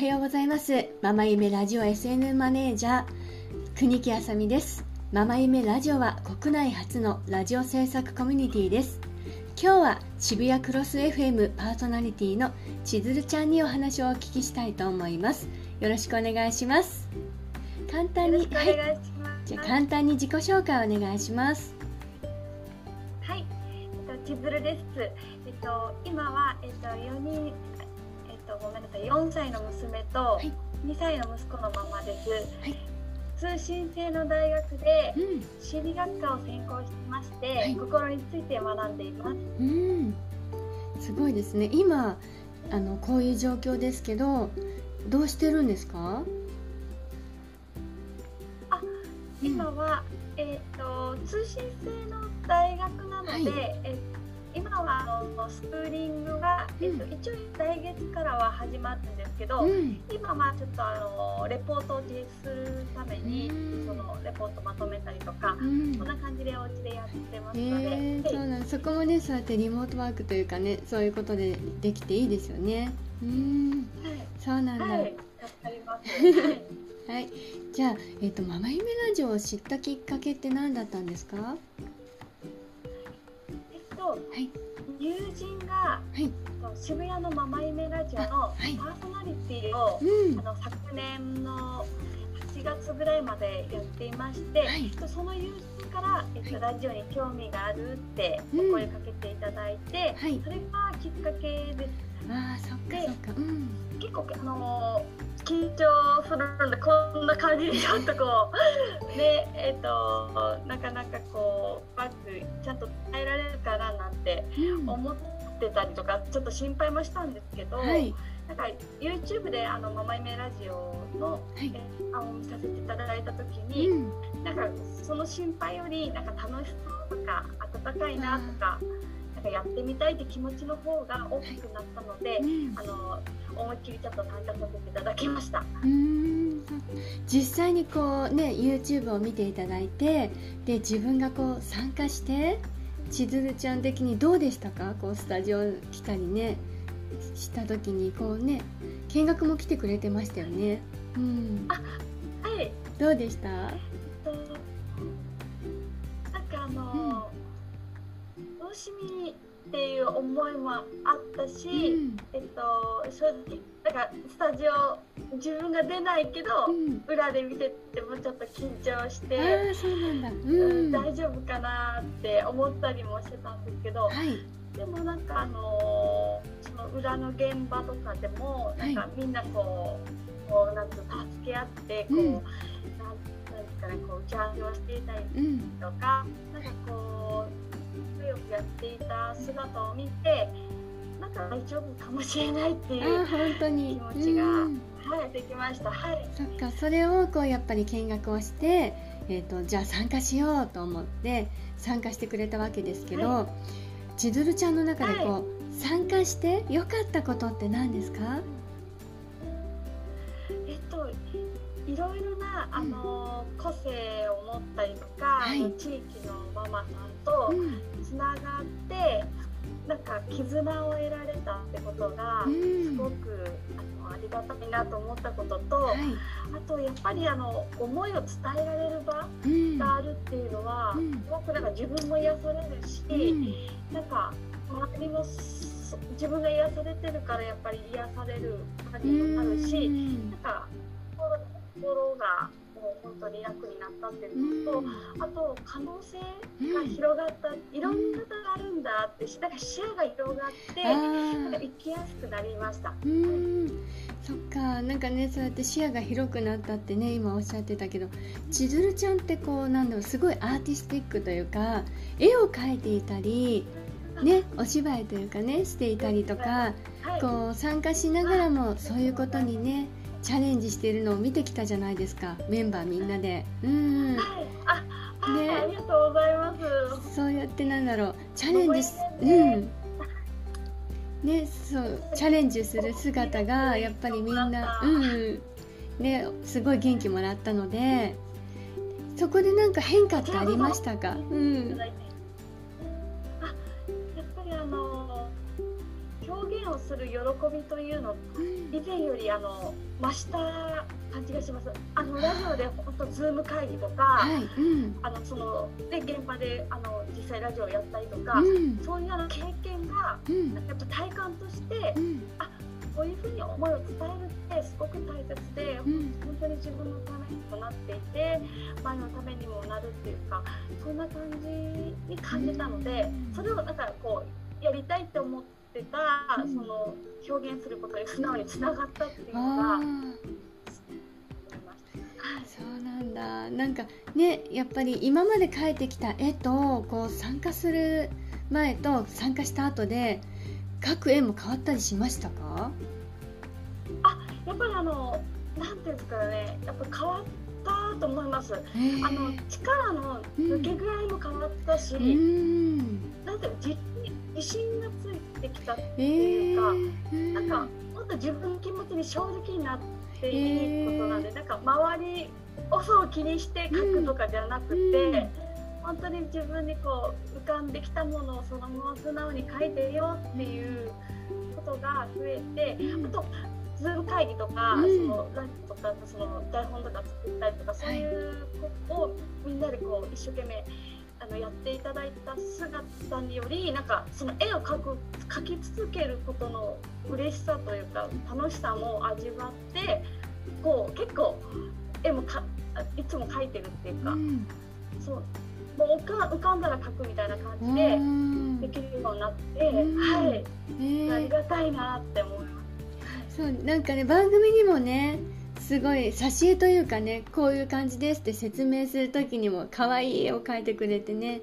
はようございます。ママ夢ラジオ SN マネージャー国木あさみです。ママ夢ラジオは国内初のラジオ制作コミュニティです。今日は渋谷クロス FM パーソナリティの千鶴ちゃんにお話をお聞きしたいと思います。よろしくお願いします。簡単にはい。じゃあ簡単に自己紹介お願いします。はい、えっと、千鶴です。えっと、今は、えっと、4人、えっと、ごめんなさい、4歳の娘とい。2歳の息子のママです。はい。通信制の大学でうん。心理学科を専攻してまして、はい。心について学んでいます。うん。すごいですね。今あのこういう状況ですけどどうしてるんですか？今は、えっと、通信制の大学なので、はい。え今はあのスクーリングが、えっと、うん。一応来月からは始まるんですけど、うん。今はちょっとあのレポートを提出するために、うん。そのレポートまとめたりとか、うん。そんな感じでお家でやってますえので、ー、そうなんそこもねそうやってリモートワークというかねそういうことでできていいですよね。うん。そうなんだ。はい、は、はいい、助かります。はい。じゃあ、えっとママ夢ラジオを知ったきっかけって何だったんですか？はえっと、い友人が、はい。えっと渋谷のママイメラジオのパはい。ーソナリティを、うん。あの昨年の8月ぐらいまでやっていまして、はい。その友人から、えっとラジオに興味があるってうん。お声かけていただいて、はい。それがきっかけです。あーそっかそっか。うん。結構あのー緊張するんでこんな感じでちょっとこうで えっ、となかなかこううまくちゃんと伝えられるかななんてうん。思ってたりとかちょっと心配もしたんですけど、はい。なんか YouTube であのママイメラジオの、はい。えあの見させていただいた時うに、ん。なんかその心配よりなんか楽しそうとか温かいなとか。なんかやってみたいって気持ちの方が大きくなったので、うん。あの思いっきりちょっと参加させていただきました。実際にこうね YouTube を見ていただいてで自分がこう参加して千鶴ちゃん的にどうでしたか？こうスタジオ来たりね。した時にこうね見学も来てくれてましたよね。うん。はい。どうでした？となんかあの、楽しみっていう思いもあったし、うん。えっと正直なんかスタジオ自分が出ないけど、うん。裏で見ててもちょっと緊張して。ああそうなんだ。ううんん大丈夫かなって思ったりもしてたんですけど、はい。でもなんかあのその裏の現場とかでもなんかみんなこう、こうなんか助け合ってこう、うんなんかねこう打ち合わせをしていたりうん。とかなんかこうよくやっていた姿を見てなんか大丈夫かもしれないってあいうあ本当に。気持ちがうん。はいできました。はい。そっかそれをこうやっぱり見学をして、えー、とじゃあ参加しようと思って参加してくれたわけですけど、は千鶴ちゃんの中でこう、は参加して良かったことって何ですか？えっといろいろなあの個性を持ったりとか、はい。地域のママさんとうん。つながってなんか絆を得られたってことがうん。すごくあのありがたいなと思ったことと、はい。あとやっぱりあの思いを伝えられる場うん。があるっていうのは、うん。すごくなんか自分も癒されるし、うん。なんか周りもそ自分が癒されてるからやっぱり癒される感じもあるし、うん。なんか心心がもう本当に楽になったっていうのと、あと可能性が広がった、いろんなことがあるんだってなん。か視野が広がって、あなんかー生きやすくなりました。うん。そっか。なんかねそうやって視野が広くなったってね今おっしゃってたけど千鶴ちゃんってこうなんだろうすごいアーティスティックというか絵を描いていたりねお芝居というかねしていたりとかはい、こう参加しながらもそういうことにねチャレンジしているのを見てきたじゃないですか。メンバーみんなで。うん。はい、あ、はいね。ありがとうございます。そうやってなんだろう。チャレンジすうん。ねそうチャレンジする姿がやっぱりみんなうん。ねすごい元気もらったのでそこでなんか変化ってありましたか？うんする喜びというの以前よりあの増した感じがします。あのラジオで本当ズーム会議とか、はいうん、あのそので現場であの実際ラジオやったりとか、うん、そういうような経験が、うん、やっぱ体感として、あこういうふうに思いを伝えるってすごく大切で、本当に自分のためにもなっていて前のためにもなるっていうかそんな感じに感じたので、それをなんかこうやりたいって思って。ってた、うん、その表現することに素直につながったっていうのが。そうなんだ。なんかねやっぱり今まで描いてきた絵とこう参加する前と参加した後で描く絵も変わったりしましたか？あやっぱりあのなんていうんですかねやっぱ変わったと思います。あの力の抜け具合も変わったし、うん、なんていうの自信がついてきたっていうか、えー、なんかもっと自分の気持ちに正直になっていいことなんで、えー、なんか周りをそう気にして書くとかじゃなくて、うん、本当に自分にこう浮かんできたものをそのまま素直に書いてよっていうことが増えて、あとズーム会議とか、うん、そのランチとかその台本とか作ったりとかそういうことをみんなでこう一生懸命あのやっていただいた姿によりなんかその絵を描く描き続けることの嬉しさというか楽しさも味わってこう結構絵もかいつも描いてるっていうか、うん、そうもう浮か浮かんだら描くみたいな感じでできるようになって、はい、えー、ありがたいなって思います。そうなんかね番組にもねすごい挿絵というかねこういう感じですって説明する時にも可愛い絵を描いてくれてね。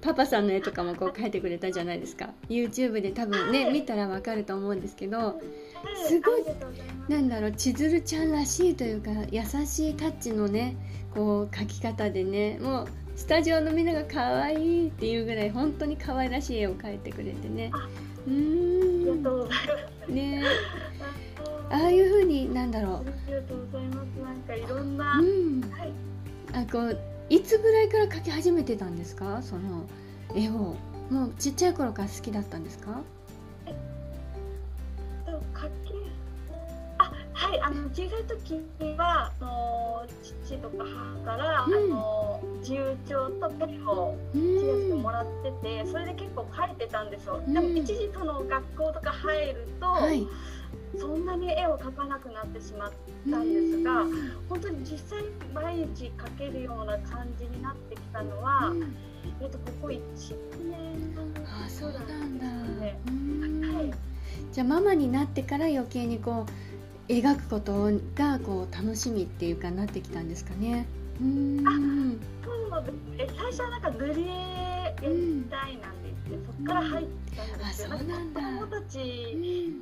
パパさんの絵とかもこう描いてくれたじゃないですか。YouTube で多分ね見たらわかると思うんですけどすごいなんだろう千鶴ちゃんらしいというか優しいタッチのねこう描き方でねもうスタジオのみんなが可愛いっていうぐらい本当に可愛らしい絵を描いてくれてね。うん。ね。ああいうなんだろう。ありがとうございます。なんかいろんな、うん、はい、あこういつぐらいから描き始めてたんですか？その絵を。もうちっちゃい頃から好きだったんですか？え描きあはいあの小さい時はあの父とか母から、うん、あの自由帳とペンをチラシもらってて、それで結構描いてたんですよ、うん、でも一時その学校とか入ると、はいそんなに絵を描かなくなってしまったんですが本当に実際毎日描けるような感じになってきたのは、えっと、ここ1年あそうなんだ、ね、はい、じゃあママになってから余計にこう描くことがこう楽しみっていうかなってきたんですかね。うん。あそうですね。最初はなんか塗り絵やりたいなってそこから入ったんですけど、うん、なんか子供たち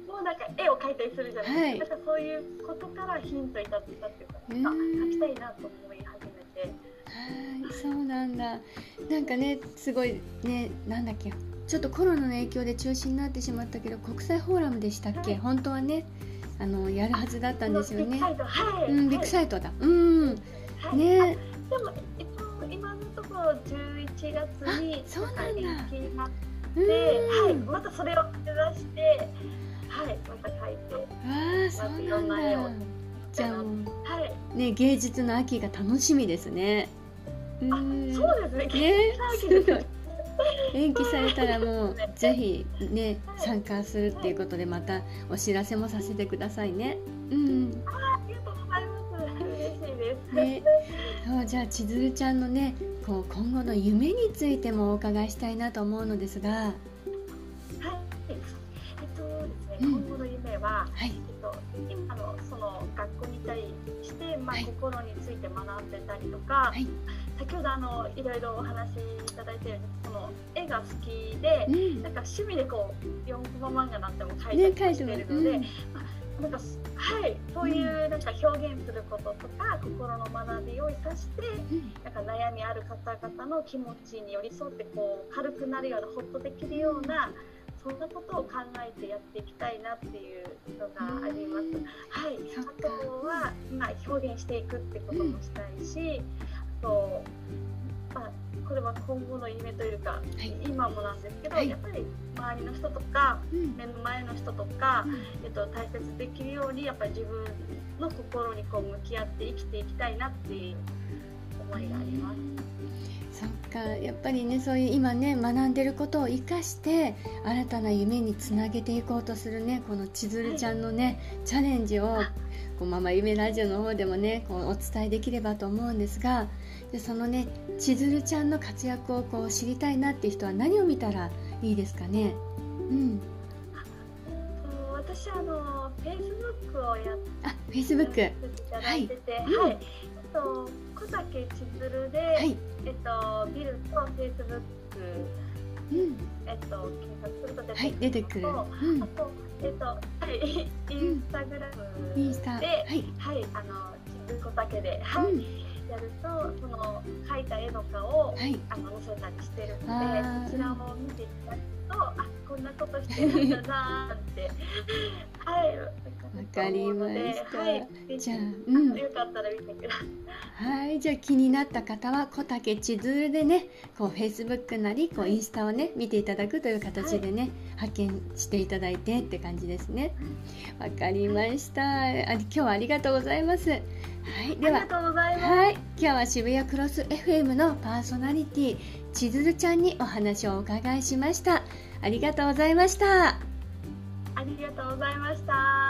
もなんか絵を描いたりするじゃないですか、はい、そういうことからヒントいただいたっていうか、うん、あ描きたいなと思い始めて。はいそうなんだ。なんかねすごいねなんだっけちょっとコロナの影響で中止になってしまったけど国際フォーラムでしたっけ、はい、本当はねあのやるはずだったんですよね。はい、うん、ビッグサイトだ。うん、はい、ね。でも今のところ11月にそうなんだ延期になって、はい、またそれを目指して、はい、また描いて、ああ、そうなんだ。じゃあ、はい、ね、芸術の秋が楽しみですね。あ、そうですね。芸術の秋延期されたらもうぜひね参加するっていうことでまたお知らせもさせてくださいね。うん。ありじゃあ千鶴ちゃんのねこう今後の夢についてもお伺いしたいなと思うのですが。はい。えっとですね、うん、今後の夢は、はい、えっと今のその学校にいたりして、まあ、はい、心について学んでたりとか。はい先ほどあのいろいろお話しいただいたようにその絵が好きで、うん、なんか趣味でこう4コマ漫画なんても描いたりしてるので、ねなんかはいそういうなんか表現することとか、心の学びを生かして、なんか悩みある方々の気持ちに寄り添ってこう軽くなるようなほっとできるようなそんなことを考えてやっていきたいなっていうのがあります。はい、あとは、まあ、表現していくってこともしたいし、と、まあ、これは今後の夢というか、はい、今もなんですけど、はい、やっぱり周りの人とか、うん、目の前の人とか、うん、えっと、大切できるようにやっぱり自分の心にこう向き合って生きていきたいなっていう思いがあります。そっかやっぱりねそういう今ね学んでることを生かして新たな夢につなげていこうとするねこの千鶴ちゃんのね、はい、チャレンジをこうママ夢ラジオの方でもねこうお伝えできればと思うんですがでそのね千鶴ちゃんの活躍をこう知りたいなっていう人は何を見たらいいですかね？うん。私あのフェイスブックをやあフェイスブックはい、はい、えっと小竹千鶴で、はい、えっとビルとフェイスブックうん、えっと検索すると出てくる、はい、出てくる、うん、あとえっとはいインスタグラムで、インスタ。はい、はい、あの千鶴小竹ではい。うんやるとその描いた絵の顔を、はい、あの載せたりしてるのでそちらを見ていただくとあこんなことしてるんだなって はいわかりました。はい、じゃあ、うん、よかったら見てください。はい、じゃあ気になった方は小竹千鶴でね、こうフェイスブックなりこうインスタをね見ていただくという形でね、はい、発見していただいてって感じですね。わかりました。あ今日はありがとうございます。はい、では、はい、今日は渋谷クロス FM のパーソナリティ千鶴ちゃんにお話をお伺いしました。ありがとうございました。ありがとうございました。